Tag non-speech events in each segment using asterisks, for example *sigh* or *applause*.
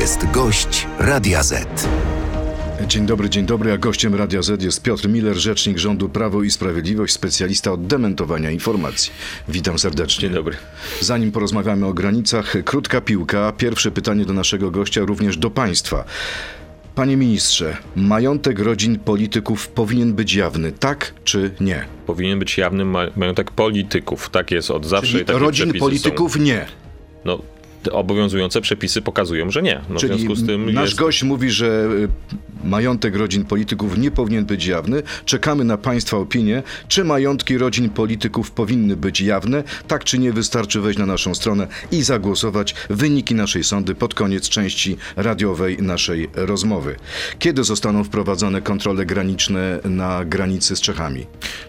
jest gość Radia Z. Dzień dobry, dzień dobry, a gościem Radia Z jest Piotr Miller, rzecznik rządu Prawo i Sprawiedliwość, specjalista od dementowania informacji. Witam serdecznie. Dzień dobry. Zanim porozmawiamy o granicach, krótka piłka. Pierwsze pytanie do naszego gościa, również do państwa. Panie ministrze, majątek rodzin polityków powinien być jawny, tak czy nie? Powinien być jawny ma- majątek polityków. Tak jest od zawsze Czyli i takie rodzin polityków nie. Są, no, te obowiązujące przepisy pokazują, że nie. No, w Czyli związku z tym nasz jest... gość mówi, że y, majątek rodzin polityków nie powinien być jawny. Czekamy na Państwa opinię, czy majątki rodzin polityków powinny być jawne. Tak czy nie, wystarczy wejść na naszą stronę i zagłosować. Wyniki naszej sądy pod koniec części radiowej naszej rozmowy. Kiedy zostaną wprowadzone kontrole graniczne na granicy z Czechami?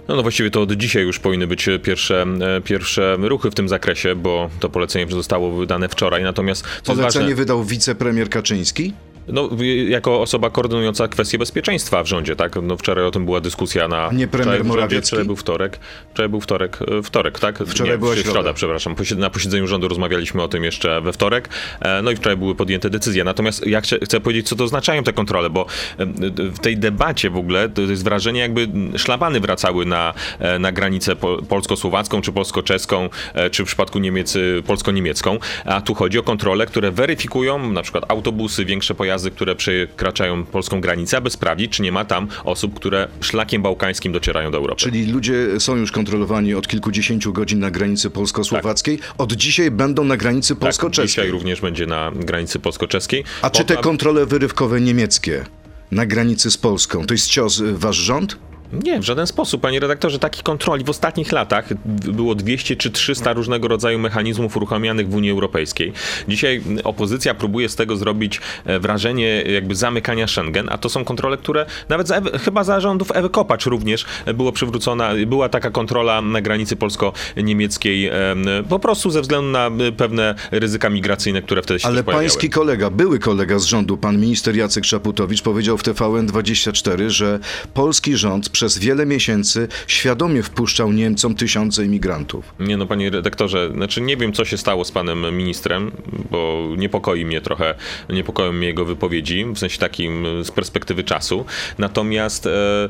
No, no właściwie to od dzisiaj już powinny być pierwsze, e, pierwsze ruchy w tym zakresie, bo to polecenie zostało wydane wczoraj. Natomiast co Polecenie ważne, wydał wicepremier Kaczyński? No, jako osoba koordynująca kwestie bezpieczeństwa w rządzie, tak? No, wczoraj o tym była dyskusja na... nie premier wczoraj w rządzie, Morawiecki? Wczoraj był wtorek. Wczoraj był wtorek, e, wtorek, tak? Wczoraj nie, była środa. środa, przepraszam. Na posiedzeniu rządu rozmawialiśmy o tym jeszcze we wtorek, e, no i wczoraj były podjęte decyzje. Natomiast ja chcę, chcę powiedzieć, co to oznaczają te kontrole, bo e, w tej debacie w ogóle to jest wrażenie, jakby szlabany wracały na, na granicę po- polsko-słowacką, czy polsko-czeską, czy w przypadku Niemiec polsko-niemiecką. A tu chodzi o kontrole, które weryfikują na przykład autobusy, większe pojazdy, które przekraczają polską granicę, aby sprawdzić, czy nie ma tam osób, które szlakiem bałkańskim docierają do Europy. Czyli ludzie są już kontrolowani od kilkudziesięciu godzin na granicy polsko-słowackiej. Od dzisiaj będą na granicy tak, polsko-czeskiej. dzisiaj również będzie na granicy polsko-czeskiej. A czy te kontrole wyrywkowe niemieckie na granicy z Polską, to jest cios y, wasz rząd? Nie, w żaden sposób, panie redaktorze. Takich kontroli w ostatnich latach było 200 czy 300 różnego rodzaju mechanizmów uruchamianych w Unii Europejskiej. Dzisiaj opozycja próbuje z tego zrobić e, wrażenie jakby zamykania Schengen, a to są kontrole, które nawet za chyba za rządów Ewy Kopacz również było przywrócona, była taka kontrola na granicy polsko-niemieckiej em, po prostu ze względu na e, pewne ryzyka migracyjne, które wtedy się Ale pański kolega, były kolega z rządu, pan minister Jacek Szaputowicz powiedział w TVN24, że polski rząd przez wiele miesięcy świadomie wpuszczał Niemcom tysiące imigrantów. Nie no, panie redaktorze, znaczy nie wiem, co się stało z panem ministrem, bo niepokoi mnie trochę, niepokoją mnie jego wypowiedzi, w sensie takim z perspektywy czasu. Natomiast e,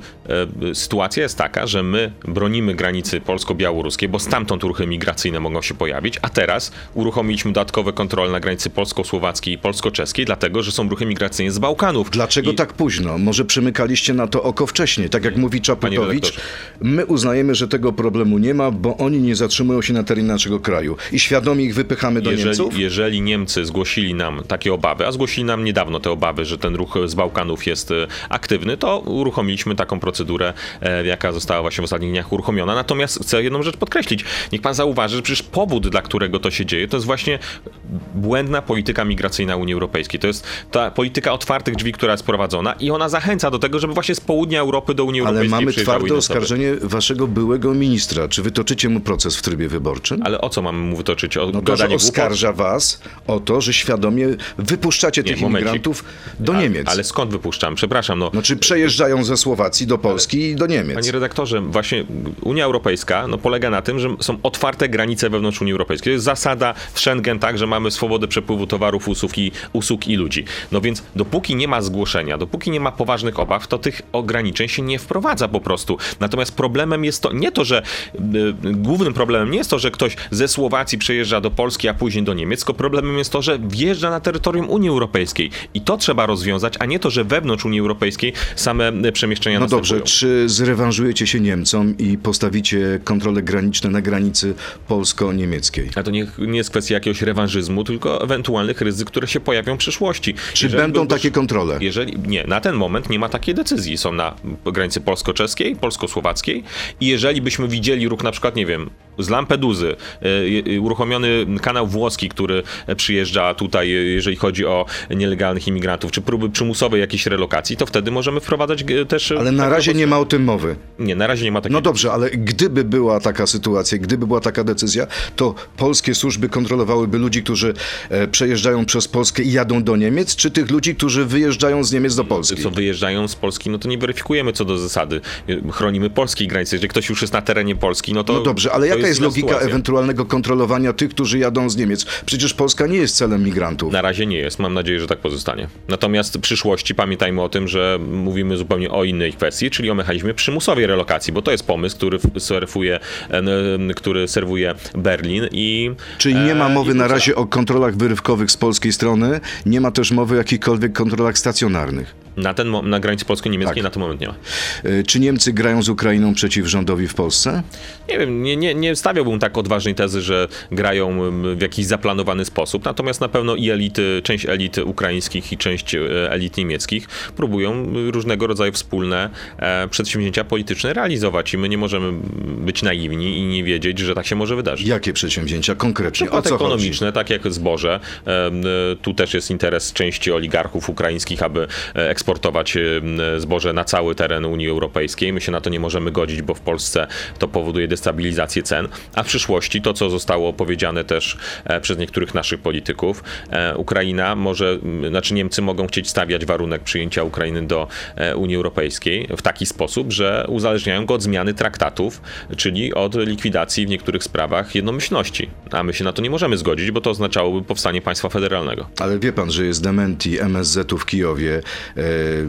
e, sytuacja jest taka, że my bronimy granicy polsko-białoruskiej, bo stamtąd ruchy migracyjne mogą się pojawić, a teraz uruchomiliśmy dodatkowe kontrole na granicy polsko-słowackiej i polsko-czeskiej, dlatego, że są ruchy migracyjne z Bałkanów. Dlaczego I, tak późno? Może przymykaliście na to oko wcześniej? Tak jak mówi Redaktorze. my uznajemy, że tego problemu nie ma, bo oni nie zatrzymują się na terenie naszego kraju i świadomie ich wypychamy do jeżeli, Niemców? jeżeli Niemcy zgłosili nam takie obawy, a zgłosili nam niedawno te obawy, że ten ruch z Bałkanów jest e, aktywny, to uruchomiliśmy taką procedurę, e, jaka została właśnie w ostatnich dniach uruchomiona. Natomiast chcę jedną rzecz podkreślić. Niech pan zauważy, że przecież powód, dla którego to się dzieje, to jest właśnie błędna polityka migracyjna Unii Europejskiej. To jest ta polityka otwartych drzwi, która jest prowadzona i ona zachęca do tego, żeby właśnie z południa Europy do Unii Ale mamy twarde oskarżenie waszego byłego ministra. Czy wytoczycie mu proces w trybie wyborczym? Ale o co mamy mu wytoczyć? O No to, że gadanie głupot? oskarża was o to, że świadomie wypuszczacie tych momencik. imigrantów do A- Niemiec. Ale skąd wypuszczam? Przepraszam, no. Znaczy przejeżdżają ze Słowacji do Polski i do Niemiec. Panie redaktorze, właśnie Unia Europejska no, polega na tym, że są otwarte granice wewnątrz Unii Europejskiej. To jest zasada w Schengen, tak, że mamy swobodę przepływu towarów, usług i, usług i ludzi. No więc dopóki nie ma zgłoszenia, dopóki nie ma poważnych obaw, to tych ograniczeń się nie wprowadza po prostu. Natomiast problemem jest to nie to, że y, głównym problemem nie jest to, że ktoś ze Słowacji przejeżdża do Polski, a później do Niemiec, tylko problemem jest to, że wjeżdża na terytorium Unii Europejskiej. I to trzeba rozwiązać, a nie to, że wewnątrz Unii Europejskiej same y, przemieszczenia No dobrze, następują. czy zrewanżujecie się Niemcom i postawicie kontrole graniczne na granicy polsko-niemieckiej? A to nie, nie jest kwestia jakiegoś rewanżyzmu, tylko ewentualnych ryzyk, które się pojawią w przyszłości. Czy Jeżeli będą by- takie kontrole? Jeżeli, nie, na ten moment nie ma takiej decyzji. Są na granicy polsko-czeskiej, polsko-słowackiej i jeżeli byśmy widzieli ruch na przykład, nie wiem, z Lampeduzy, y, y, uruchomiony kanał włoski, który przyjeżdża tutaj, y, jeżeli chodzi o nielegalnych imigrantów, czy próby przymusowej jakiejś relokacji, to wtedy możemy wprowadzać też... Ale na razie nie ma o tym mowy. Nie, na razie nie ma takiej No dobrze, ale gdyby była taka sytuacja, gdyby była taka decyzja, to polskie służby kontrolowałyby ludzi, którzy e, przejeżdżają przez Polskę i jadą do Niemiec, czy tych ludzi, którzy wyjeżdżają z Niemiec do Polski? co wyjeżdżają z Polski, no to nie weryfikujemy co do zasady. Zasady. Chronimy polskiej granicy. Jeżeli ktoś już jest na terenie Polski, no to. No dobrze, ale jaka jest jest logika sytuacja. ewentualnego kontrolowania tych, którzy jadą z Niemiec? Przecież Polska nie jest celem migrantów. Na razie nie jest. Mam nadzieję, że tak pozostanie. Natomiast w przyszłości pamiętajmy o tym, że mówimy zupełnie o innej kwestii, czyli o mechanizmie przymusowej relokacji, bo to jest pomysł, który serwuje, który serwuje Berlin i. Czyli nie ma e, mowy na razie o kontrolach wyrywkowych z polskiej strony, nie ma też mowy o jakichkolwiek kontrolach stacjonarnych. Na, ten, na granicy polsko-niemieckiej Tak. na ten moment nie ma. Y, Czy Niemcy grają z Ukrainą przeciw rządowi w Polsce? Nie wiem, nie, nie, nie stawiałbym tak odważnej tezy, że grają em, w jakiś zaplanowany sposób, natomiast na pewno i elity, część elit ukraińskich i część e, elit niemieckich próbują różnego rodzaju wspólne e, przedsięwzięcia polityczne realizować i my nie możemy być naiwni i nie wiedzieć, że tak się może wydarzyć. Jakie przedsięwzięcia konkretnie? O Przykład co chodzi? ekonomiczne, tak jak zboże. E, Tu też jest interes części oligarchów ukraińskich, aby eksportować zboże na cały teren Unii Europejskiej. My się na to nie możemy godzić, bo w Polsce to powoduje destabilizację cen. A w przyszłości to, co zostało powiedziane też e, przez niektórych naszych polityków, e, Ukraina może, znaczy Niemcy mogą chcieć stawiać warunek przyjęcia Ukrainy do e, Unii Europejskiej w taki sposób, że uzależniają go od zmiany traktatów, czyli od likwidacji w niektórych sprawach jednomyślności. A my się na to nie możemy zgodzić, bo to oznaczałoby powstanie państwa federalnego. Ale wie pan, że jest dementi MSZ-u w Kijowie.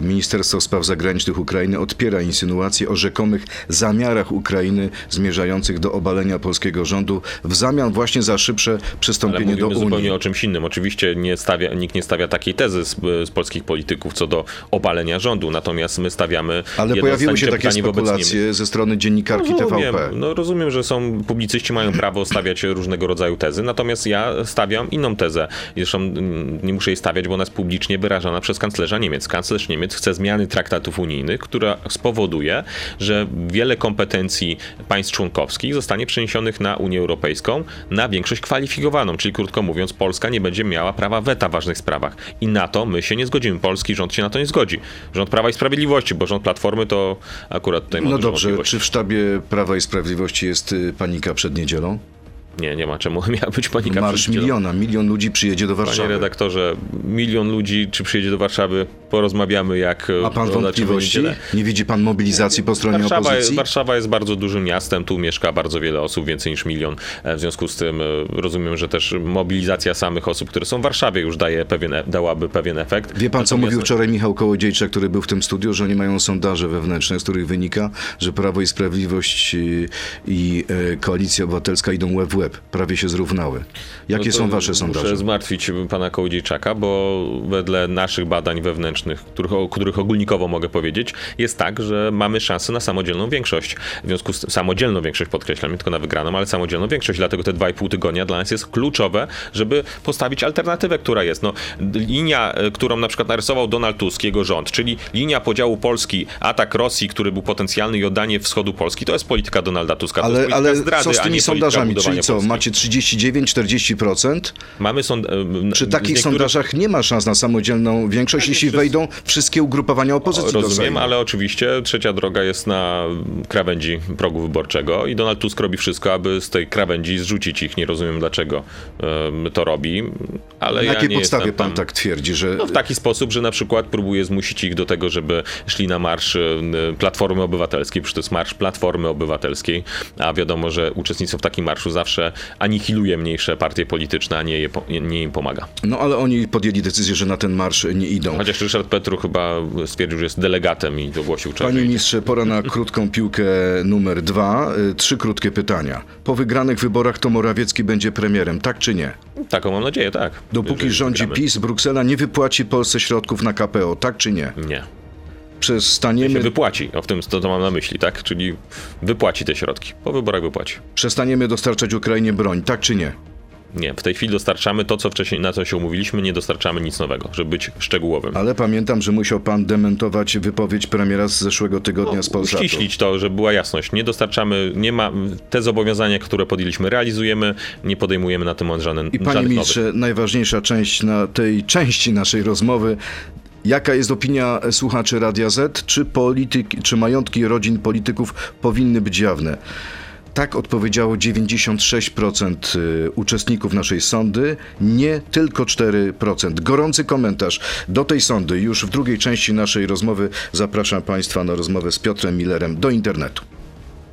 Ministerstwo Spraw Zagranicznych Ukrainy odpiera insynuacje o rzekomych zamiarach Ukrainy zmierzających do obalenia polskiego rządu w zamian właśnie za szybsze przystąpienie do mówimy zupełnie Unii. o czymś innym. Oczywiście nie stawia, nikt nie stawia takiej tezy z, z polskich polityków co do obalenia rządu, natomiast my stawiamy Ale pojawiły się takie spekulacje ze strony dziennikarki Rozumiem, TVP. no rozumiem, że są publicyści mają prawo stawiać różnego rodzaju tezy, natomiast ja stawiam inną tezę. Zresztą mm, nie muszę jej stawiać, bo ona jest publicznie wyrażana przez kanclerza Niemiec. Kanclerz Niemiec chce zmiany traktatów unijnych, która spowoduje, że wiele kompetencji państw członkowskich zostanie przeniesionych na Unię Europejską na większość kwalifikowaną, czyli krótko mówiąc, Polska nie będzie miała prawa weta w ważnych sprawach. I na to my się nie zgodzimy. Polski rząd się na to nie zgodzi. Rząd Prawa i Sprawiedliwości, bo rząd Platformy to akurat tutaj ma No dobrze, czy w sztabie Prawa i Sprawiedliwości jest y, panika przed niedzielą? Nie, nie ma czemu *laughs* miała być panika. Marsz miliona, milion ludzi przyjedzie do Panie Warszawy. redaktorze, milion ludzi, czy przyjedzie do Warszawy, porozmawiamy jak... Ma pan wygląda, czy wątpliwości? Nie widzi pan mobilizacji po stronie Warszawa, jest- opozycji? Warszawa jest bardzo dużym miastem, tu mieszka bardzo wiele osób, więcej niż milion. E, W związku z tym e, rozumiem, że też mobilizacja samych osób, które są w Warszawie już daje pewien, e- dałaby pewien efekt. Wie pan, co Natomiast- mówił wczoraj Michał Kołodziejczak, który był w tym studiu, że oni mają sondaże wewnętrzne, z których wynika, że Prawo i Sprawiedliwość i y, Koalicja Obywatelska idą łeb w łeb, prawie się zrównały. Jakie No są wasze Muszę sondaże? zmartwić pana Kołodziejczaka, bo wedle naszych badań wewnętrznych, których, o których ogólnikowo mogę powiedzieć, jest tak, że mamy szansę na samodzielną większość. W związku z samodzielną większość, podkreślam, nie tylko na wygraną, ale samodzielną większość. Dlatego te dwa i pół tygodnia dla nas jest kluczowe, żeby postawić alternatywę, która jest. No, linia, e, którą na przykład narysował Donald Tusk, jego rząd, czyli linia podziału Polski, atak Rosji, który był potencjalny i oddanie wschodu Polski, to jest polityka Donalda Tuska. to jest Ale, polityka ale zdrady, co z tymi sondażami? Czyli co, Polski. macie 39-40%? Mamy sąd... e, Przy takich niektórych- sondażach nie ma szans na samodzielną większość, jeśli przez- wejdą wszystkie ugrupowania opozycji do Rozumiem, ale oczywiście trzecia droga jest na krawędzi progu wyborczego i Donald Tusk robi wszystko, aby z tej krawędzi zrzucić ich. Nie rozumiem, dlaczego em, to robi, ale Na ja jakiej podstawie pan tam... tak twierdzi, że... No w taki sposób, że na przykład próbuje zmusić ich do tego, żeby szli na marsz e, Platformy Obywatelskiej, przecież to jest marsz Platformy Obywatelskiej, a wiadomo, że uczestnictwo w takim marszu zawsze anihiluje mniejsze partie polityczne, a nie, je, nie im pomaga. No ale oni podjęli decyzję, że na ten marsz nie idą. Chociaż Ryszard Petru chyba stwierdził, że jest delegatem i ogłosił wczoraj. Panie ministrze, pora na *laughs* krótką piłkę numer dwa. Y, Trzy krótkie pytania. Po wygranych wyborach to Morawiecki będzie premierem, tak czy nie? Taką mam nadzieję, tak. Dopóki rządzi wygramy. PiS, Bruksela nie wypłaci Polsce środków na KPO, tak czy nie? Nie. Przestaniemy, wypłaci, o w tym to, to mam na myśli, tak? Czyli wypłaci te środki. Po wyborach wypłaci. przestaniemy dostarczać Ukrainie broń, tak czy nie? Nie, w tej chwili dostarczamy to, co wcześniej, na co się umówiliśmy, nie dostarczamy nic nowego, żeby być szczegółowym. Ale pamiętam, że musiał pan dementować wypowiedź premiera z zeszłego tygodnia z Polsatu. Uściślić to, żeby była jasność. Nie dostarczamy, nie ma, te zobowiązania, które podjęliśmy, realizujemy, nie podejmujemy na tym moment żaden, I panie żadnych nowych. ministrze, najważniejsza część na tej części naszej rozmowy. Jaka jest opinia słuchaczy Radia Z? Czy, polityk, czy majątki rodzin polityków powinny być jawne? Tak odpowiedziało 96% y, uczestników naszej sądy, nie tylko 4%. Gorący komentarz do tej sądy już w drugiej części naszej rozmowy. Zapraszam Państwa na rozmowę z Piotrem Millerem do internetu.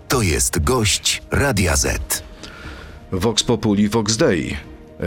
To jest gość Radia Z. Vox Populi, Vox Dei. E,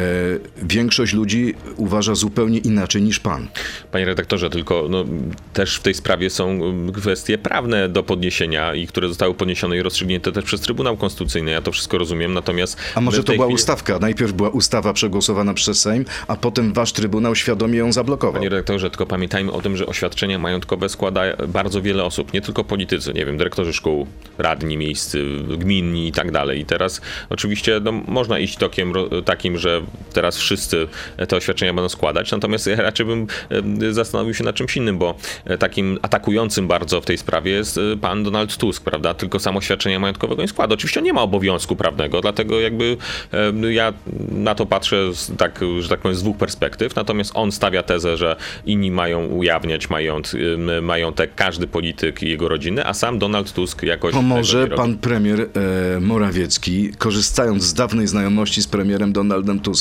większość ludzi uważa zupełnie inaczej niż pan. Panie redaktorze, tylko no, też w tej sprawie są mm, kwestie prawne do podniesienia i które zostały podniesione i rozstrzygnięte też przez Trybunał Konstytucyjny. Ja to wszystko rozumiem, natomiast... A może to była chwili- ustawka? Najpierw była ustawa przegłosowana przez Sejm, a potem wasz Trybunał świadomie ją zablokował. Panie redaktorze, tylko pamiętajmy o tym, że oświadczenia majątkowe składa bardzo wiele osób, nie tylko politycy, nie wiem, dyrektorzy szkół, radni miejscy, gminni i tak dalej. I teraz oczywiście no, można iść tokiem takim, że teraz wszyscy te oświadczenia będą składać, natomiast ja raczej bym zastanowił się nad czymś innym, bo e, takim atakującym bardzo w tej sprawie jest e, pan Donald Tusk, prawda? Tylko samo oświadczenia majątkowego nie składa. Oczywiście on nie ma obowiązku prawnego, dlatego jakby ja na to patrzę z, tak, że tak powiem, z dwóch perspektyw, natomiast on stawia tezę, że inni mają ujawniać mająt, majątek każdy polityk i jego rodziny, a sam Donald Tusk jakoś To tego może nie robi. pan premier e, Morawiecki, korzystając z dawnej znajomości z premierem Donaldem Tuskiem,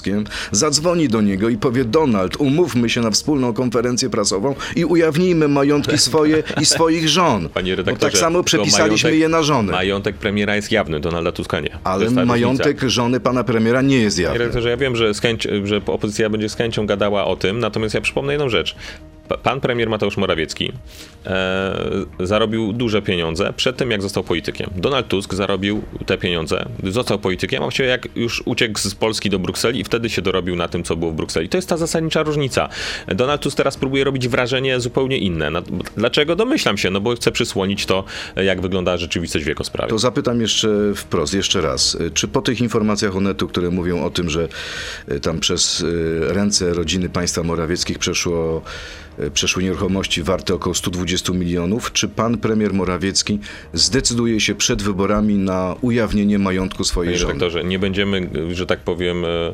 zadzwoni do niego i powie: Donald, umówmy się na wspólną konferencję prasową i ujawnijmy majątki swoje i swoich żon. *laughs* Panie Bo redaktorze, tak samo przepisaliśmy majątek- je na żony. Majątek premiera jest jawny, Donalda Tuska nie. Ale majątek różnica. żony pana premiera nie jest Panie jawny. redaktorze, ja wiem, że, z że opozycja będzie z chęcią gadała o tym, natomiast ja przypomnę jedną rzecz. Pa- Pan premier Mateusz Morawiecki e, zarobił duże pieniądze przed tym, jak został politykiem. Donald Tusk zarobił te pieniądze, został politykiem, a właściwie jak już uciekł z Polski do Brukseli i wtedy się dorobił na tym, co było w Brukseli. To jest ta zasadnicza różnica. Donald Tusk teraz próbuje robić wrażenie zupełnie inne. Na- Dlaczego? Domyślam się, no bo chce przysłonić to, jak wygląda rzeczywistość w jego sprawie. To zapytam jeszcze wprost, jeszcze raz. Czy po tych informacjach Onetu, które mówią o tym, że e, tam przez e, ręce rodziny państwa Morawieckich przeszło, przeszły nieruchomości warte około 120 milionów, czy pan premier Morawiecki zdecyduje się przed wyborami na ujawnienie majątku swojej Panie żony? redaktorze, nie będziemy, że tak powiem, e, e,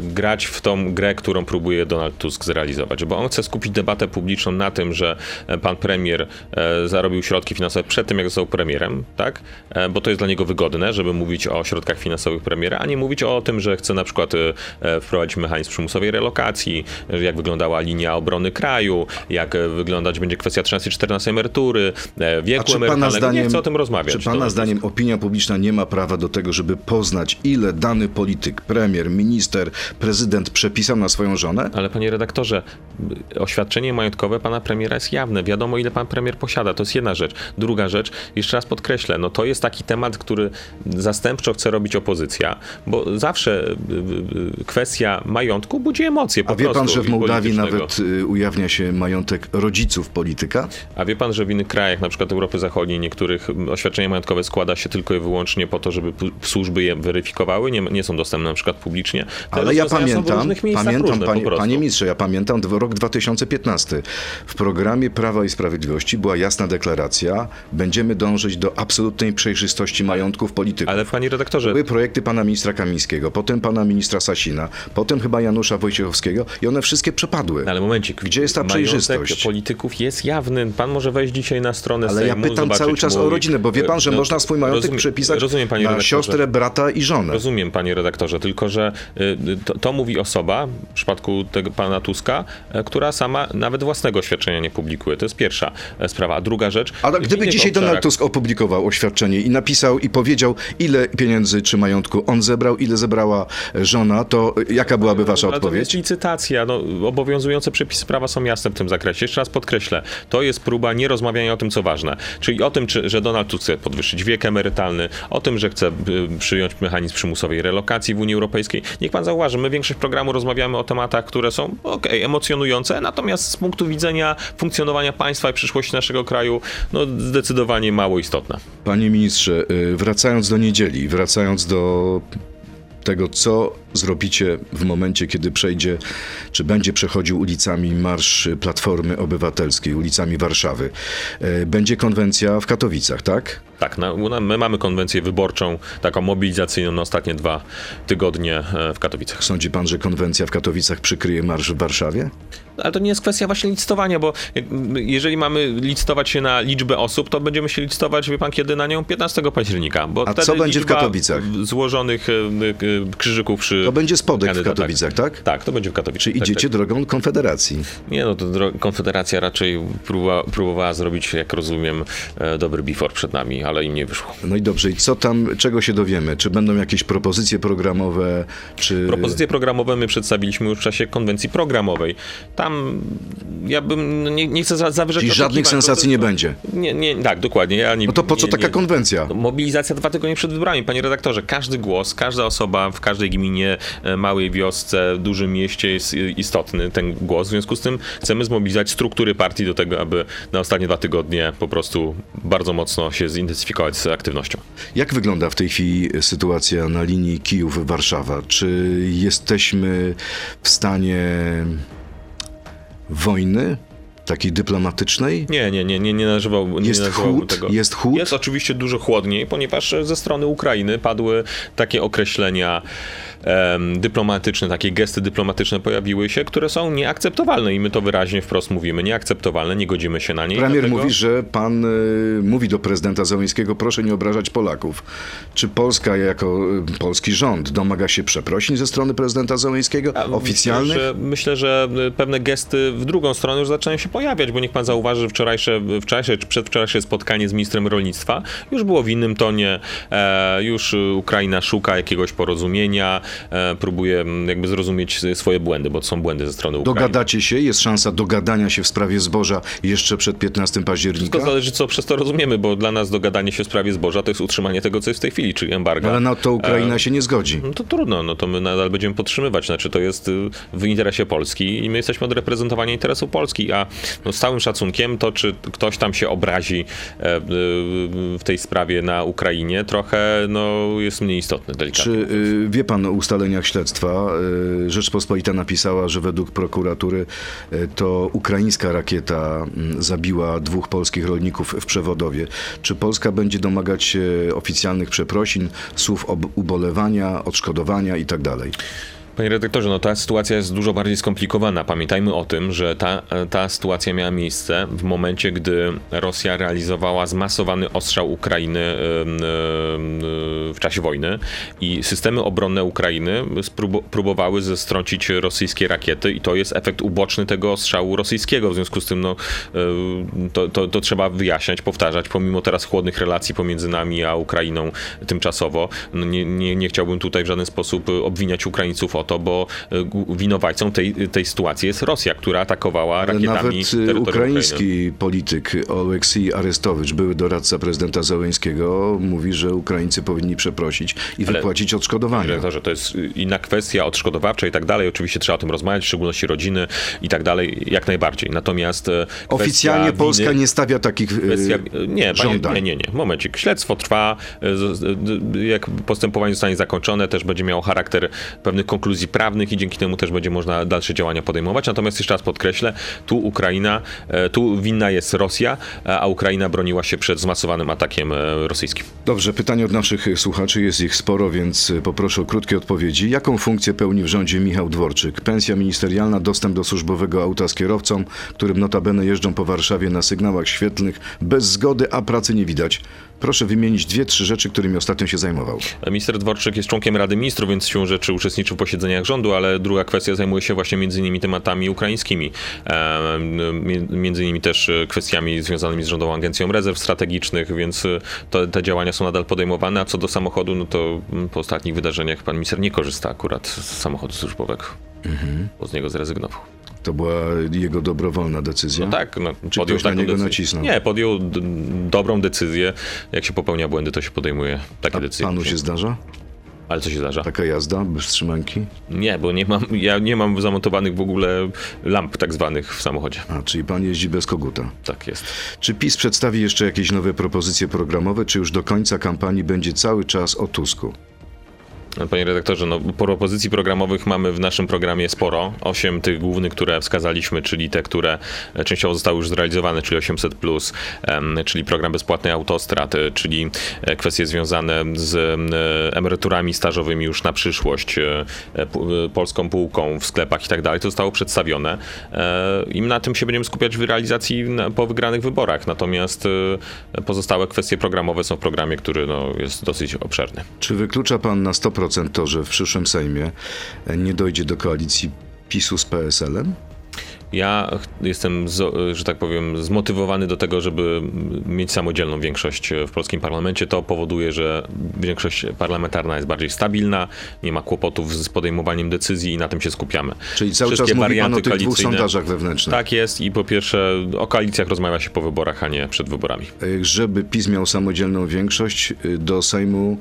grać w tą grę, którą próbuje Donald Tusk zrealizować, bo on chce skupić debatę publiczną na tym, że e, pan premier e, zarobił środki finansowe przed tym, jak został premierem, tak? E, bo to jest dla niego wygodne, żeby mówić o środkach finansowych premiera, a nie mówić o tym, że chce na przykład e, e, wprowadzić mechanizm przymusowej relokacji, jak wyglądała linia obrony kraju, jak e, wyglądać będzie kwestia 13-14 emerytury, e, wieku emerytalnego. zdaniem, nie chcę o tym rozmawiać. czy pana zdaniem opinia publiczna nie ma prawa do tego, żeby poznać, ile dany polityk, premier, minister, prezydent przepisał na swoją żonę? Ale panie redaktorze, oświadczenie majątkowe pana premiera jest jawne. Wiadomo, ile pan premier posiada. To jest jedna rzecz. Druga rzecz, jeszcze raz podkreślę, no to jest taki temat, który zastępczo chce robić opozycja, bo zawsze y, y, kwestia majątku budzi emocje po A wie pan, że w Mołdawii nawet y, ujawnia się majątek rodziców polityka? A wie pan, że w innych krajach, na przykład Europy Zachodniej, niektórych oświadczenia majątkowe składa się tylko i wyłącznie po to, żeby służby je weryfikowały, nie, nie są dostępne na przykład publicznie. Te Ale ja pamiętam, pamiętam różne panie, panie ministrze, ja pamiętam rok 2015. W programie Prawa i Sprawiedliwości była jasna deklaracja, będziemy dążyć do absolutnej przejrzystości majątków polityków. Ale panie redaktorze, Były projekty pana ministra Kamińskiego, potem pana ministra Sasina, potem chyba Janusza Wojciechowskiego i one wszystkie przepadły. Ale momencik. Gdzie jest ta przejrzystość? polityków jest jawny. Pan może wejść dzisiaj na stronę Ale ja Sejmu, pytam zobaczyć cały czas o mój- rodzinę, bo wie pan, że No, można swój majątek rozumiem- przepisać rozumiem, na siostrę, brata i żonę. Rozumiem, panie redaktorze, tylko że y, to, to mówi osoba, w przypadku tego pana Tuska, e, która sama nawet własnego oświadczenia nie publikuje. To jest pierwsza e, sprawa. A druga rzecz... Ale gdyby dzisiaj Donald obszarach- Tusk opublikował oświadczenie i napisał i powiedział, ile pieniędzy czy majątku on zebrał, ile zebrała żona, to jaka byłaby wasza Ale to odpowiedź? jest licytacja. No, obowiązujące przepisy prawa są jasne w tym zakresie. Jeszcze raz podkreślę, to jest próba nierozmawiania o tym, co ważne. Czyli o tym, czy, że Donald Tusk chce podwyższyć wiek emerytalny, o tym, że chce y, przyjąć mechanizm przymusowej relokacji w Unii Europejskiej. Niech pan zauważy, my większość programu rozmawiamy o tematach, które są okej, emocjonujące, natomiast z punktu widzenia funkcjonowania państwa i przyszłości naszego kraju, no zdecydowanie mało istotne. Panie ministrze, y, wracając do niedzieli, wracając do tego, co zrobicie w momencie, kiedy przejdzie, czy będzie przechodził ulicami Marsz Platformy Obywatelskiej, ulicami Warszawy. Y, Będzie konwencja w Katowicach, tak? Tak, na, my mamy konwencję wyborczą, taką mobilizacyjną na ostatnie dwa tygodnie e, w Katowicach. Sądzi pan, że konwencja w Katowicach przykryje marsz w Warszawie? Ale to nie jest kwestia właśnie licytowania, bo jeżeli mamy licytować się na liczbę osób, to będziemy się licytować, wie pan, kiedy na nią? 15 października. Bo A co będzie w Katowicach? Złożonych e, e, krzyżyków przy. To będzie spodek w Katowicach, tak? Tak, to będzie w Katowicach. Czy idziecie tak, tak. drogą Konfederacji? Nie, no to Konfederacja raczej próbowała, próbowała zrobić, jak rozumiem, dobry before przed nami, ale im nie wyszło. No i dobrze, i co tam, czego się dowiemy? Czy będą jakieś propozycje programowe, czy... Propozycje programowe my przedstawiliśmy już w czasie konwencji programowej. Tam ja bym, no nie, nie chcę zawyżać Czyli żadnych sensacji to, nie będzie? Nie, nie, tak, dokładnie. Ja nie, no to po co nie, taka konwencja? Mobilizacja dwa tygodnie przed wyborami, panie redaktorze. Każdy głos, każda osoba w każdej gminie, e, małej wiosce, dużym mieście jest istotny, ten głos. W związku z tym chcemy zmobilizować struktury partii do tego, aby na ostatnie dwa tygodnie po prostu bardzo mocno się zintensyfikować z aktywnością. Jak wygląda w tej chwili sytuacja na linii Kijów-Warszawa? Czy jesteśmy w stanie wojny? Takiej dyplomatycznej? Nie, nie, nie, nie, nie nażywał, jest nie chłód? tego. Jest chłód? Jest oczywiście dużo chłodniej, ponieważ ze strony Ukrainy padły takie określenia um, dyplomatyczne, takie gesty dyplomatyczne pojawiły się, które są nieakceptowalne i my to wyraźnie wprost mówimy. Nieakceptowalne, nie godzimy się na nie. Premier dlatego... mówi, że pan y, mówi do prezydenta Załęskiego, proszę nie obrażać Polaków. Czy Polska jako y, polski rząd domaga się przeprosin ze strony prezydenta Załęskiego? Oficjalnych? Myślę że, myślę, że pewne gesty w drugą stronę już zaczynają się pojawiać, bo niech pan zauważy, że wczorajsze, wczorajsze czy przedwczorajsze spotkanie z ministrem rolnictwa już było w innym tonie. E, już Ukraina szuka jakiegoś porozumienia, e, próbuje jakby zrozumieć swoje błędy, bo to są błędy ze strony Ukrainy. Dogadacie się? Jest szansa dogadania się w sprawie zboża jeszcze przed 15 października? Wszystko zależy, co przez to rozumiemy, bo dla nas dogadanie się w sprawie zboża to jest utrzymanie tego, co jest w tej chwili, czyli embarga. Ale na to Ukraina e, się nie zgodzi. No to trudno, no to my nadal będziemy podtrzymywać. Znaczy to jest y, w interesie Polski i my jesteśmy od reprezentowania interesu Polski, a no, z całym szacunkiem to, czy ktoś tam się obrazi e, w tej sprawie na Ukrainie, trochę no, jest mniej istotny, delikatnie. Czy y, wie pan ustaleniach śledztwa y, Rzeczpospolita napisała, że według prokuratury y, to ukraińska rakieta mm, zabiła dwóch polskich rolników w Przewodowie. Czy Polska będzie domagać się oficjalnych przeprosin, słów ubolewania, odszkodowania itd.? Panie redaktorze, no ta sytuacja jest dużo bardziej skomplikowana. Pamiętajmy o tym, że ta, ta sytuacja miała miejsce w momencie, gdy Rosja realizowała zmasowany ostrzał Ukrainy w czasie wojny i systemy obronne Ukrainy próbowały zestrącić rosyjskie rakiety i to jest efekt uboczny tego ostrzału rosyjskiego. W związku z tym no, to, to, to trzeba wyjaśniać, powtarzać, pomimo teraz chłodnych relacji pomiędzy nami a Ukrainą tymczasowo. No nie, nie, nie chciałbym tutaj w żaden sposób obwiniać Ukraińców o to, bo e, winowajcą tej, tej sytuacji jest Rosja, która atakowała rakietami Nawet e, ukraiński Ukrainy. polityk Oleksij Arestowicz, były doradca prezydenta Załęskiego, mówi, że Ukraińcy powinni przeprosić i Ale, wypłacić odszkodowania. Że to jest inna kwestia odszkodowawcza i tak dalej. Oczywiście trzeba o tym rozmawiać, w szczególności rodziny i tak dalej, jak najbardziej. Natomiast e, Oficjalnie Polska nie stawia takich kwestia, nie, żądań. nie, nie, nie. Momencik. Śledztwo trwa. Jak postępowanie zostanie zakończone, też będzie miało charakter pewnych konkluzji konkluzji prawnych i dzięki temu też będzie można dalsze działania podejmować. Natomiast jeszcze raz podkreślę, tu Ukraina, e, tu winna jest Rosja, a Ukraina broniła się przed zmasowanym atakiem e, rosyjskim. Dobrze, pytanie od naszych słuchaczy, jest ich sporo, więc poproszę o krótkie odpowiedzi. Jaką funkcję pełni w rządzie Michał Dworczyk? Pensja ministerialna, dostęp do służbowego auta z kierowcą, którym notabene jeżdżą po Warszawie na sygnałach świetlnych bez zgody, a pracy nie widać. Proszę wymienić dwie, trzy rzeczy, którymi ostatnio się zajmował. Minister Dworczyk jest członkiem Rady Ministrów, więc siłą rzeczy uczestniczył w posiedzeniach rządu, ale druga kwestia zajmuje się właśnie między innymi tematami ukraińskimi. E, między innymi też kwestiami związanymi z Rządową Agencją Rezerw Strategicznych, więc to, te działania są nadal podejmowane, a co do samochodu, no to po ostatnich wydarzeniach pan minister nie korzysta akurat z samochodu służbowego, mhm. bo z niego zrezygnował. To była jego dobrowolna decyzja? No tak. No, Czy podjął ktoś na niego decyzję. nacisnął? Nie, podjął dobrą decyzję. Jak się popełnia błędy, to się podejmuje takie A decyzje. panu się zdarza? Ale co się zdarza? Taka jazda bez trzymanki? Nie, bo nie mam, ja nie mam zamontowanych w ogóle lamp tak zwanych w samochodzie. A, czyli pan jeździ bez koguta? Tak jest. Czy PiS przedstawi jeszcze jakieś nowe propozycje programowe, czy już do końca kampanii będzie cały czas o Tusku? Panie redaktorze, no, propozycji programowych mamy w naszym programie sporo. Osiem tych głównych, które wskazaliśmy, czyli te, które częściowo zostały już zrealizowane, czyli 800, czyli program bezpłatnej autostrad, czyli e, kwestie związane z e, emeryturami stażowymi już na przyszłość, e, polską półką w sklepach i tak dalej. To zostało przedstawione i na tym się będziemy skupiać w realizacji po wygranych wyborach. Natomiast pozostałe kwestie programowe są w programie, który no, jest dosyć obszerny. Czy wyklucza pan na 100% to, że w przyszłym Sejmie nie dojdzie do koalicji PiSu z PSL-em? Ja jestem, że tak powiem, zmotywowany do tego, żeby mieć samodzielną większość w polskim parlamencie. To powoduje, że większość parlamentarna jest bardziej stabilna, nie ma kłopotów z podejmowaniem decyzji i na tym się skupiamy. Czyli cały Wszystkie czas mówi pan o tych dwóch sondażach wewnętrznych. Tak jest i po pierwsze o koalicjach rozmawia się po wyborach, a nie przed wyborami. Żeby PiS miał samodzielną większość, y, do Sejmu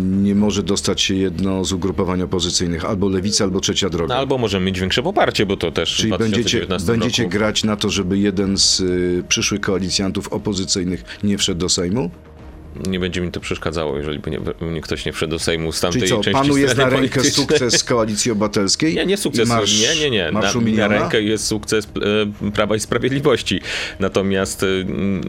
nie może dostać się jedno z ugrupowań opozycyjnych, albo lewica, albo trzecia droga. No, albo możemy mieć większe poparcie, bo to też Czyli będziecie, będziecie roku... grać na to, żeby jeden z y, przyszłych koalicjantów opozycyjnych nie wszedł do Sejmu? Nie będzie mi to przeszkadzało, jeżeli by nie, nie ktoś nie wszedł do Sejmu z tamtej Czyli co, części panu jest na rękę sukces Koalicji Obywatelskiej? Nie, nie sukces, marsz, nie, nie, nie. Na, na, rękę jest sukces e, Prawa i Sprawiedliwości. Natomiast e,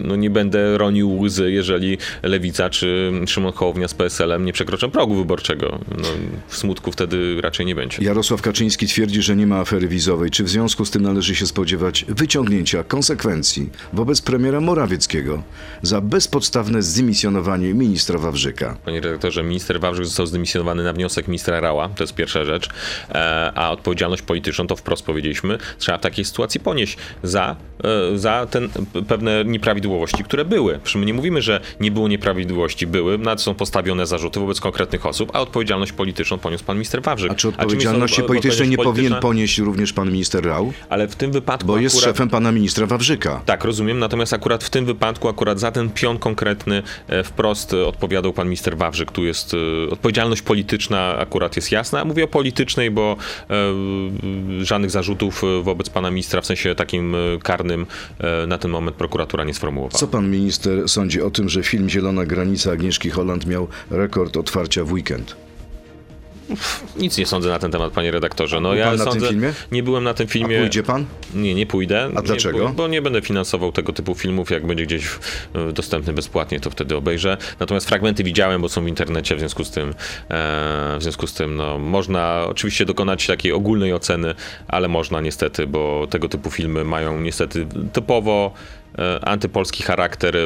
no, nie będę ronił łzy, jeżeli Lewica czy Szymon Hołownia z PSL-em nie przekroczą progu wyborczego. No, w smutku wtedy raczej nie będzie. Jarosław Kaczyński twierdzi, że nie ma afery wizowej. Czy w związku z tym należy się spodziewać wyciągnięcia konsekwencji wobec premiera Morawieckiego za bezpodstawne zdymisjonowanie ministra Wawrzyka. Panie redaktorze, minister Wawrzyk został zdymisjonowany na wniosek ministra Rała, to jest pierwsza rzecz, e, a odpowiedzialność polityczną, to wprost powiedzieliśmy, trzeba w takiej sytuacji ponieść za, e, za ten, pewne nieprawidłowości, które były. Przecież my nie mówimy, że nie było nieprawidłowości, były, na są postawione zarzuty wobec konkretnych osób, a odpowiedzialność polityczną poniósł pan minister Wawrzyk. A czy odpowiedzialności politycznej nie powinien ponieść również pan minister Rał? Ale w tym wypadku Bo jest akurat... szefem pana ministra Wawrzyka. Tak, rozumiem, natomiast akurat w tym wypadku, akurat za ten pion konkretny e, wprost odpowiadał pan minister Wawrzyk. Tu jest e, odpowiedzialność polityczna akurat jest jasna. Mówię o politycznej, bo e, żadnych zarzutów wobec pana ministra w sensie takim e, karnym na ten moment prokuratura nie sformułowała. Co pan minister sądzi o tym, że film Zielona Granica Agnieszki Holland miał rekord otwarcia w weekend? Nic nie sądzę na ten temat, panie redaktorze. No, ja pan na sądzę, tym filmie? Nie byłem na tym filmie. A pójdzie pan? Nie, nie pójdę. A dlaczego? Nie, bo nie będę finansował tego typu filmów. Jak będzie gdzieś dostępny bezpłatnie, to wtedy obejrzę. Natomiast fragmenty widziałem, bo są w internecie, w związku z tym, e, w związku z tym no, można oczywiście dokonać takiej ogólnej oceny, ale można niestety, bo tego typu filmy mają niestety typowo E, antypolski charakter. E,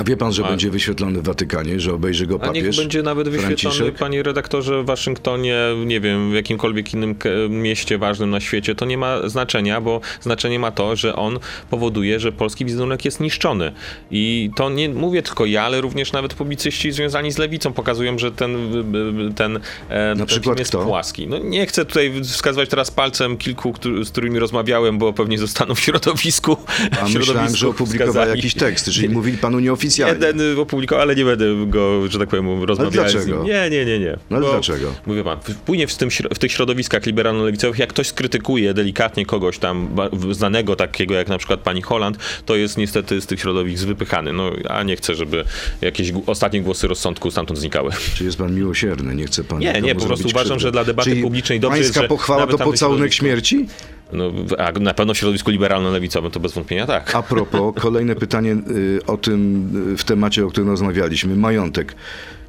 A wie pan, że a... będzie wyświetlony w Watykanie, że obejrzy go papież? A niech będzie nawet wyświetlony, Franciszek? panie redaktorze, w Waszyngtonie, nie wiem, w jakimkolwiek innym mieście ważnym na świecie. To nie ma znaczenia, bo znaczenie ma to, że on powoduje, że polski wizerunek jest niszczony. I to nie mówię tylko ja, ale również nawet publicyści związani z lewicą pokazują, że ten, ten, e, na ten przykład jest kto? płaski. No nie chcę tutaj wskazywać teraz palcem kilku, z którymi rozmawiałem, bo pewnie zostaną w środowisku. A w środowisku że opublikował jakiś tekst, czyli *laughs* mówili panu nieoficjalnie. Jeden opublikował, ale nie będę go, że tak powiem, rozmawiać z nim. Nie, nie, nie, nie. No dlaczego? Mówię pan, płynie w, tym, w tych środowiskach liberalno-lewicowych, jak ktoś skrytykuje delikatnie kogoś tam znanego takiego jak na przykład pani Holland, to jest niestety z tych środowisk wypychany. No, a nie chcę, żeby jakieś ostatnie głosy rozsądku stamtąd znikały. *laughs* Czy jest pan miłosierny? Nie chce pan Nie, nie, po prostu uważam, krzywdy. że dla debaty Czyli publicznej dobrze jest, że pochwała to pocałunek śmierci? No, a na pewno w środowisku liberalno-lewicowym to bez wątpienia tak. A propos, kolejne pytanie y, o tym y, w temacie, o którym rozmawialiśmy. Majątek.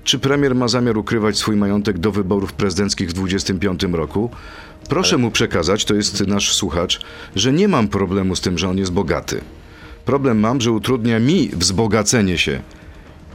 Czy premier ma zamiar ukrywać swój majątek do wyborów prezydenckich w 2025 roku? Proszę Ale... mu przekazać, to jest nasz słuchacz, że nie mam problemu z tym, że on jest bogaty. Problem mam, że utrudnia mi wzbogacenie się.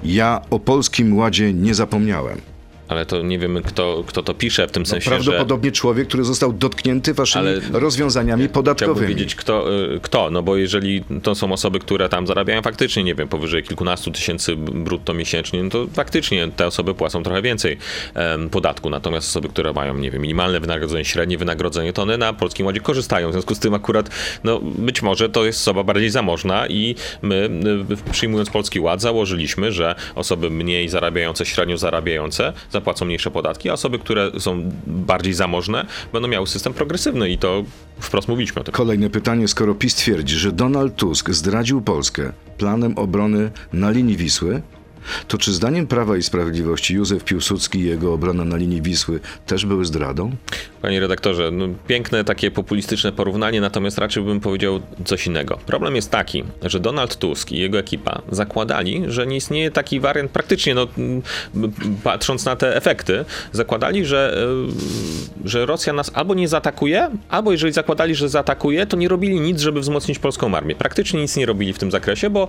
Ja o polskim ładzie nie zapomniałem ale to nie wiemy, kto, kto to pisze w tym no, sensie, Prawdopodobnie że... człowiek, który został dotknięty waszymi ale rozwiązaniami podatkowymi. Chciałbym wiedzieć, kto, y, kto, no bo jeżeli to są osoby, które tam zarabiają faktycznie, nie wiem, powyżej kilkunastu tysięcy brutto miesięcznie, no to faktycznie te osoby płacą trochę więcej um, podatku, natomiast osoby, które mają, nie wiem, minimalne wynagrodzenie, średnie wynagrodzenie, to one na Polskim Ładzie korzystają. W związku z tym akurat, no być może to jest osoba bardziej zamożna i my, y, przyjmując Polski Ład, założyliśmy, że osoby mniej zarabiające, średnio zarabiające zapłacą mniejsze podatki, a osoby, które są bardziej zamożne, będą miały system progresywny i to wprost mówiliśmy o tym. Kolejne pytanie, skoro PiS twierdzi, że Donald Tusk zdradził Polskę planem obrony na linii Wisły, To czy zdaniem Prawa i Sprawiedliwości Józef Piłsudski i jego obrona na linii Wisły też były zdradą? Panie redaktorze, no, piękne takie populistyczne porównanie, natomiast raczej bym powiedział coś innego. Problem jest taki, że Donald Tusk i jego ekipa zakładali, że nie istnieje taki wariant praktycznie, no, patrząc na te efekty, zakładali, że, y, że Rosja nas albo nie zaatakuje, albo jeżeli zakładali, że zaatakuje, to nie robili nic, żeby wzmocnić polską armię. Praktycznie nic nie robili w tym zakresie, bo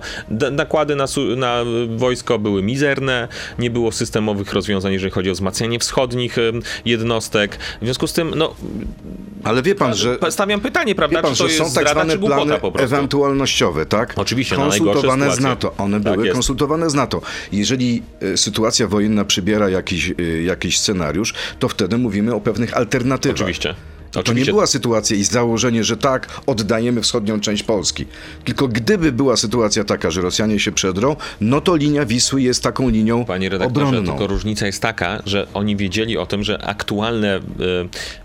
nakłady na, na wojsko były mizerne, nie było systemowych rozwiązań, jeżeli chodzi o wzmacnianie wschodnich jednostek. W związku z tym, no, Ale wie pan, że... stawiam pytanie, prawda, Wie pan, czy to że jest są tak zwane plany ewentualnościowe, tak? Oczywiście, najgorsze Konsultowane z. NATO. One Tak były jest. konsultowane z NATO. Jeżeli e, sytuacja wojenna przybiera jakiś, e, jakiś scenariusz, to wtedy mówimy o pewnych alternatywach. Oczywiście. To nie Oczywiście. była sytuacja i założenie, że tak, oddajemy wschodnią część Polski. Tylko gdyby była sytuacja taka, że Rosjanie się przedrą, no to linia Wisły jest taką linią Panie redaktorze, obronną. tylko różnica jest taka, że oni wiedzieli o tym, że aktualne e,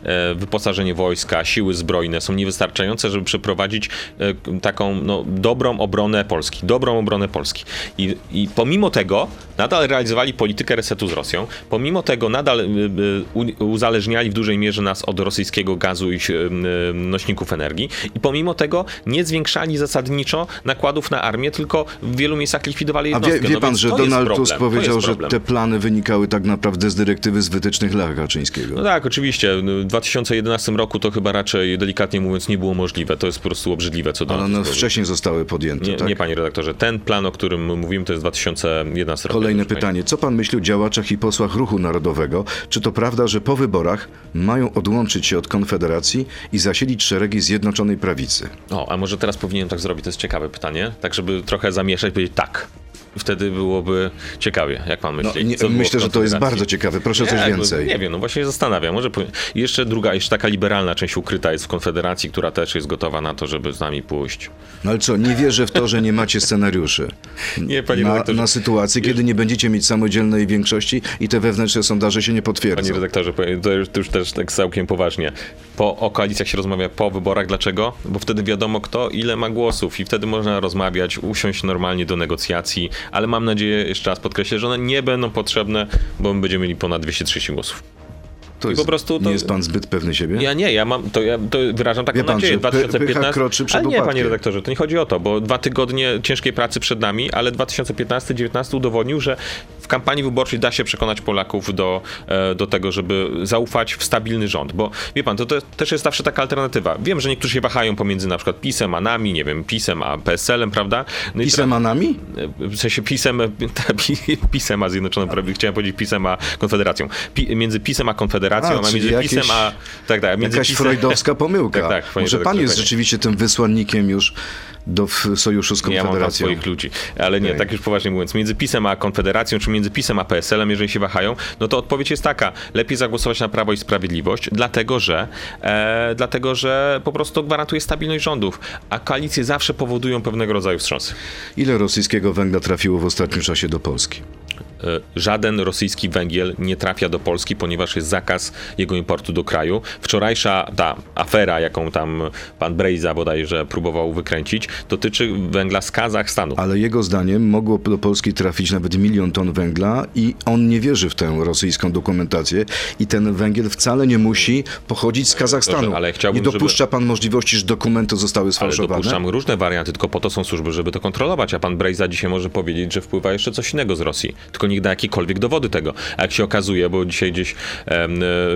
e, wyposażenie wojska, siły zbrojne są niewystarczające, żeby przeprowadzić e, taką no, dobrą obronę Polski. Dobrą obronę Polski. I, I pomimo tego nadal realizowali politykę resetu z Rosją. Pomimo tego nadal uzależniali w dużej mierze nas od rosyjskiego gazu i e, e, nośników energii. I pomimo tego nie zwiększali zasadniczo nakładów na armię, tylko w wielu miejscach likwidowali A wie, jednostkę. wie No pan, więc że Donald problem. Tusk powiedział, że te plany wynikały tak naprawdę z dyrektywy z wytycznych Lecha Kaczyńskiego? No tak, oczywiście. W 2011 roku to chyba raczej, delikatnie mówiąc, nie było możliwe. To jest po prostu obrzydliwe, co do Ale one wcześniej zostały podjęte, Nie, tak? nie, panie redaktorze. Ten plan, o którym mówimy, to jest 2011 rok. Kolejne pytanie. Co pan myśli o działaczach i posłach Ruchu Narodowego? Czy to prawda, że po wyborach mają odłączyć się od Konfederacji i zasilić szeregi Zjednoczonej Prawicy? O, a może teraz powinienem tak zrobić? To jest ciekawe pytanie. Tak, żeby trochę zamieszać, powiedzieć tak. Wtedy byłoby ciekawie, jak pan No, myśli. nie, Co było myślę, że to jest bardzo ciekawe. Proszę coś Nie, więcej. Nie wiem, no właśnie się zastanawiam. Może powi- I jeszcze druga, jeszcze taka liberalna część ukryta jest w Konfederacji, która też jest gotowa na to, żeby z nami pójść. No ale co, nie wierzę w to, że nie macie scenariuszy. *laughs* Nie, panie na, redaktorze. na sytuację, kiedy nie będziecie mieć samodzielnej większości i te wewnętrzne sondaże się nie potwierdzą. Panie redaktorze, powiem- to już, to już też tak całkiem poważnie. Po, o koalicjach się rozmawia po wyborach. Dlaczego? Bo wtedy wiadomo kto ile ma głosów i wtedy można rozmawiać, usiąść normalnie do negocjacji, ale mam nadzieję, jeszcze raz podkreślę, że one nie będą potrzebne, bo my będziemy mieli ponad 230 głosów. To jest, po prostu to- Nie jest pan zbyt pewny siebie? Ja nie, ja mam, to ja to wyrażam taką Wie pan, nadzieję. że py- 2015, pycha kroczy przed ale nie, upadkiem. panie redaktorze, to nie chodzi o to, bo dwa tygodnie ciężkiej pracy przed nami, ale 2015-2019 udowodnił, że w kampanii wyborczej da się przekonać Polaków do, e, do tego, żeby zaufać w stabilny rząd, bo wie pan, to, to też jest zawsze taka alternatywa. Wiem, że niektórzy się wahają pomiędzy na przykład PiSem a nami, nie wiem, PiSem a PSL-em, prawda? No Pisem a nami? w sensie pisem, *laughs* pisem a Zjednoczoną Prawicy, chciałem powiedzieć pisem a Konfederacją. Pi, między pisem a Konfederacją, A, a, między czyli jakieś- pisem a... Tak, tak, między Jakaś pisem... freudowska pomyłka. *laughs* Tak, tak, Może pan jest rzeczywiście tym wysłannikiem już do sojuszu z Ja mam Konfederacją. swoich ludzi. Ale nie, Okej. tak już poważnie mówiąc, między PiSem a Konfederacją, czy między PiSem a PSL-em, jeżeli się wahają, no to odpowiedź jest taka. Lepiej zagłosować na Prawo i Sprawiedliwość, dlatego że, e, dlatego, że po prostu gwarantuje stabilność rządów, a koalicje zawsze powodują pewnego rodzaju wstrząsy. Ile rosyjskiego węgla trafiło w ostatnim czasie do Polski? E, Żaden rosyjski węgiel nie trafia do Polski, ponieważ jest zakaz jego importu do kraju. Wczorajsza ta afera, jaką tam pan Brejza bodajże próbował wykręcić, dotyczy węgla z Kazachstanu. Ale jego zdaniem mogło do Polski trafić nawet milion ton węgla i on nie wierzy w tę rosyjską dokumentację i ten węgiel wcale nie musi pochodzić z Kazachstanu. Ale chciałbym, nie dopuszcza pan możliwości, że dokumenty zostały Ale sfałszowane? dopuszczam różne warianty, tylko po to są służby, żeby to kontrolować. A pan Brejza dzisiaj może powiedzieć, że wpływa jeszcze coś innego z Rosji. Tylko niech da jakiekolwiek dowody tego. A jak się okazuje, bo dzisiaj gdzieś, e,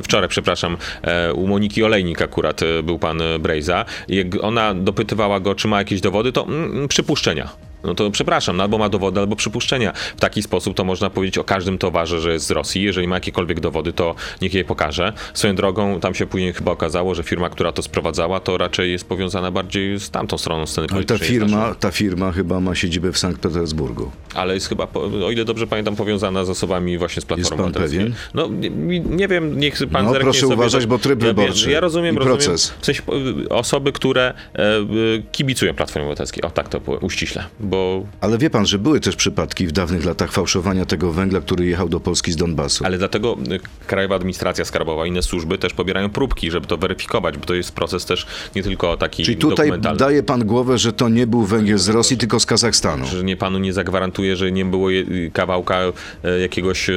wczoraj, przepraszam, e, u Moniki Olejnik akurat e, był pan Brejza, jak ona dopytywała go, czy ma jakieś dowody, to mm, przypuszczenia. No to przepraszam, no albo ma dowody, albo przypuszczenia. W taki sposób to można powiedzieć o każdym towarze, że jest z Rosji. Jeżeli ma jakiekolwiek dowody, to niech je pokaże. Swoją drogą, tam się później chyba okazało, że firma, która to sprowadzała, to raczej jest powiązana bardziej z tamtą stroną sceny Ale ta politycznej. firma, ta firma chyba ma siedzibę w Sankt Petersburgu. ale jest chyba, o ile dobrze pamiętam, powiązana z osobami właśnie z Platformy Jest pan pewien? No, nie, nie wiem, niech pan No, proszę sobie uważać, bo tryb ja, wyborczy Ja rozumiem, rozumiem. proces. W sensie, e, osoby, które e, e, kibicują Platformie Obywatelskiej. O, tak to uściśle. Bo bo Ale wie pan, że były też przypadki w dawnych latach fałszowania tego węgla, który jechał do Polski z Donbasu. Ale dlatego y, Krajowa Administracja Skarbowa i inne służby też pobierają próbki, żeby to weryfikować, bo to jest proces też nie tylko taki Czyli tutaj daje pan głowę, że to nie był węgiel z Rosji, tylko z Kazachstanu. że nie panu nie zagwarantuje, że nie było je- kawałka e, jakiegoś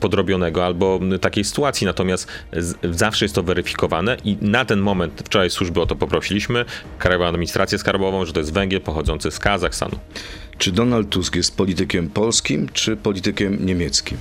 podrobionego albo takiej sytuacji. Natomiast zawsze jest to weryfikowane i na ten moment, wczoraj służby o to poprosiliśmy, Krajową Administrację Skarbową, że to jest węgiel pochodzący z Kazachstanu. Czy Donald Tusk jest politykiem polskim, czy politykiem niemieckim?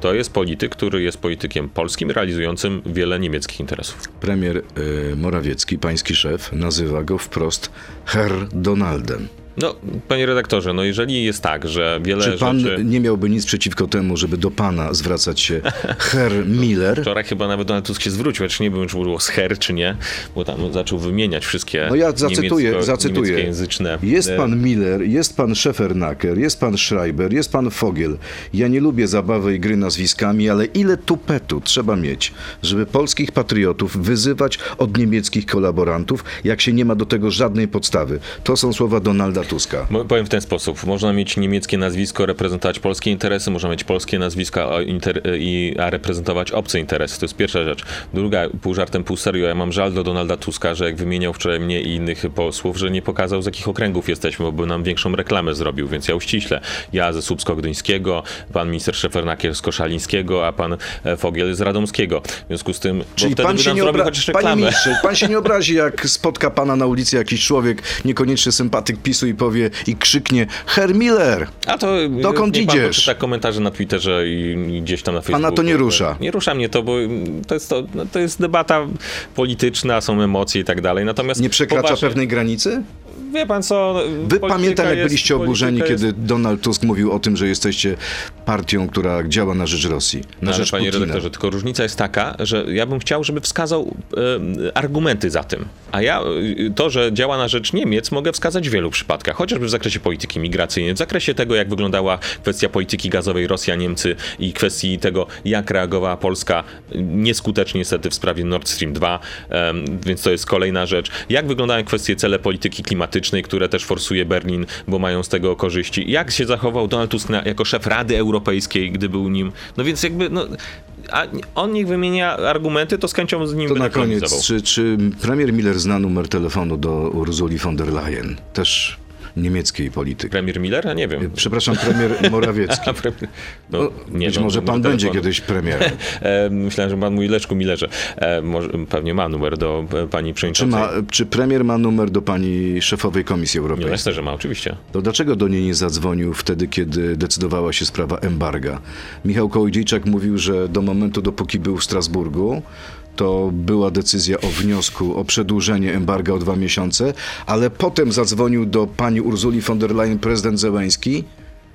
To jest polityk, który jest politykiem polskim, realizującym wiele niemieckich interesów. Premier y, Morawiecki, pański szef, nazywa go wprost Herr Donaldem. No, panie redaktorze, no jeżeli jest tak, że wiele Czy pan rzeczy... nie miałby nic przeciwko temu, żeby do pana zwracać się *laughs* Herr Miller? Wczoraj chyba nawet Donald Tusk się zwrócił, lecz nie wiem, czy było z her, czy nie, bo tam zaczął wymieniać wszystkie No ja zacytuję, niemiecko- zacytuję. niemieckojęzyczne... Jest e, pan Miller, jest pan Scheffernaker, jest pan Schreiber, jest pan Fogiel. Ja nie lubię zabawy i gry nazwiskami, ale ile tupetu trzeba mieć, żeby polskich patriotów wyzywać od niemieckich kolaborantów, jak się nie ma do tego żadnej podstawy. To są słowa Donalda Tuska. Powiem w ten sposób. Można mieć niemieckie nazwisko, reprezentować polskie interesy, można mieć polskie nazwiska, a, inter- i, a reprezentować obce interesy. To jest pierwsza rzecz. Druga, pół żartem, pół serio, ja mam żal do Donalda Tuska, że jak wymieniał wczoraj mnie i innych posłów, że nie pokazał z jakich okręgów jesteśmy, bo by nam większą reklamę zrobił, więc ja uściślę. Ja ze Słupsko-Gdyńskiego, pan minister Szefernakier z Koszalińskiego, a pan e, Fogiel z Radomskiego. W związku z tym, Czyli pan się, nie obra- chociaż Panie ministrze, pan się nie obrazi, jak spotka pana na ulicy jakiś człowiek, niekoniecznie sympatyk PiSu i powie i krzyknie Herr Miller! A to Dokąd niech pan idziesz? poczyta komentarze na Twitterze i, gdzieś tam na Facebooku. to nie rusza? Nie rusza mnie to, bo to jest, to, no, to jest debata polityczna, są emocje i tak dalej. Natomiast Nie przekracza poważnie, pewnej granicy? Wie pan co? Wy polityka pamiętam, jak jest- byliście oburzeni, polityka kiedy Donald Tusk mówił o tym, że jesteście partią, która działa na rzecz Rosji, na No, rzecz panie Putina. redaktorze, tylko różnica jest taka, że ja bym chciał, żeby wskazał argumenty za tym. A ja e, to, że działa na rzecz Niemiec, mogę wskazać w wielu przypadkach, chociażby w zakresie polityki migracyjnej, w zakresie tego, jak wyglądała kwestia polityki gazowej Rosja, Niemcy i kwestii tego, jak reagowała Polska nieskutecznie niestety w sprawie Nord Stream 2, em, więc to jest kolejna rzecz. Jak wyglądają kwestie cele polityki klimatycznej, które też forsuje Berlin, bo mają z tego korzyści. Jak się zachował Donald Tusk na, jako szef Rady Europejskiej, gdy był nim. No więc jakby, no, a on niech wymienia argumenty, to z chęcią z nim To na koniec, czy, czy premier Miller zna numer telefonu do Ursuli von der Leyen? Też niemieckiej polityk. Premier Miller? Ja nie wiem. Przepraszam, premier Morawiecki. *laughs* No, no, nie, być no, może numer pan będzie telefonu. kiedyś premierem. *laughs* E, myślałem, że pan mówi Leszku Millerze. E, może, pewnie ma numer do e, pani Czy, przewodniczącej. ma, czy premier ma numer do pani szefowej Komisji no, Europejskiej? jasne, że ma, oczywiście. To dlaczego do niej nie zadzwonił wtedy, kiedy decydowała się sprawa embarga? Michał Kołodziejczak mówił, że do momentu, dopóki był w Strasburgu, to była decyzja o wniosku o przedłużenie embarga o dwa miesiące, ale potem zadzwonił do pani Urzuli von der Leyen prezydent Zełęński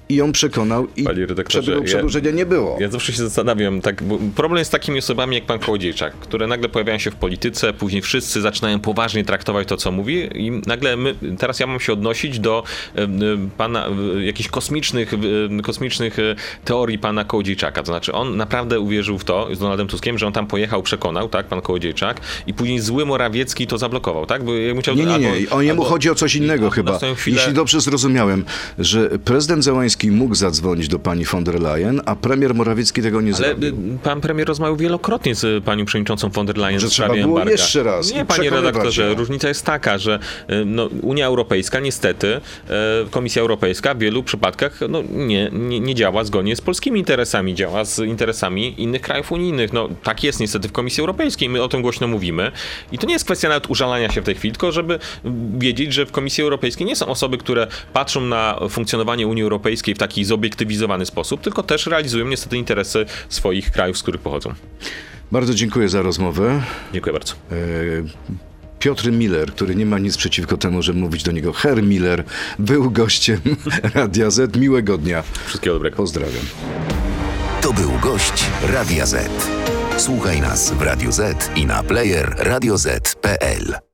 i ją przekonał i przedłużenia ja- nie było. Ja zawsze się zastanawiam, tak, problem jest z takimi osobami jak pan Kołodziejczak, które nagle pojawiają się w polityce, później wszyscy zaczynają poważnie traktować to, co mówi i nagle my, teraz ja mam się odnosić do e, pana, e, jakichś kosmicznych, e, kosmicznych e, teorii pana Kołodziejczaka. To znaczy on naprawdę uwierzył w to z Donaldem Tuskiem, że on tam pojechał, przekonał, tak, pan Kołodziejczak i później zły Morawiecki to zablokował, tak? Bo ja chciał, Nie, nie, nie. albo- O niemu albo- chodzi o coś innego chyba. chwilę- Jeśli dobrze zrozumiałem, że prezydent Zełański mógł zadzwonić do pani von der Leyen, a premier Morawiecki tego nie Ale zrobił. y, pan premier rozmawiał wielokrotnie z panią przewodniczącą von der Leyen Że w sprawie trzeba było embarga. jeszcze raz Nie, panie przekonywać redaktorze, ją. różnica jest taka, że y, no, Unia Europejska niestety, y, Komisja Europejska w wielu przypadkach no, nie, nie, nie działa zgodnie z polskimi interesami, działa z interesami innych krajów unijnych. No, tak jest niestety w Komisji Europejskiej, my o tym głośno mówimy i to nie jest kwestia nawet użalania się w tej chwili, tylko żeby wiedzieć, że w Komisji Europejskiej nie są osoby, które patrzą na funkcjonowanie Unii Europejskiej w taki zobiektywizowany sposób, tylko też realizują niestety interesy swoich krajów, z których pochodzą. Bardzo dziękuję za rozmowę. Dziękuję bardzo. E, Piotr Miller, który nie ma nic przeciwko temu, żeby mówić do niego Herr Miller, był gościem *laughs* Radia Z. Miłego dnia. Wszystkiego dobrego. Pozdrawiam. To był gość Radia Z. Słuchaj nas w Radio Z i na player radioz.pl.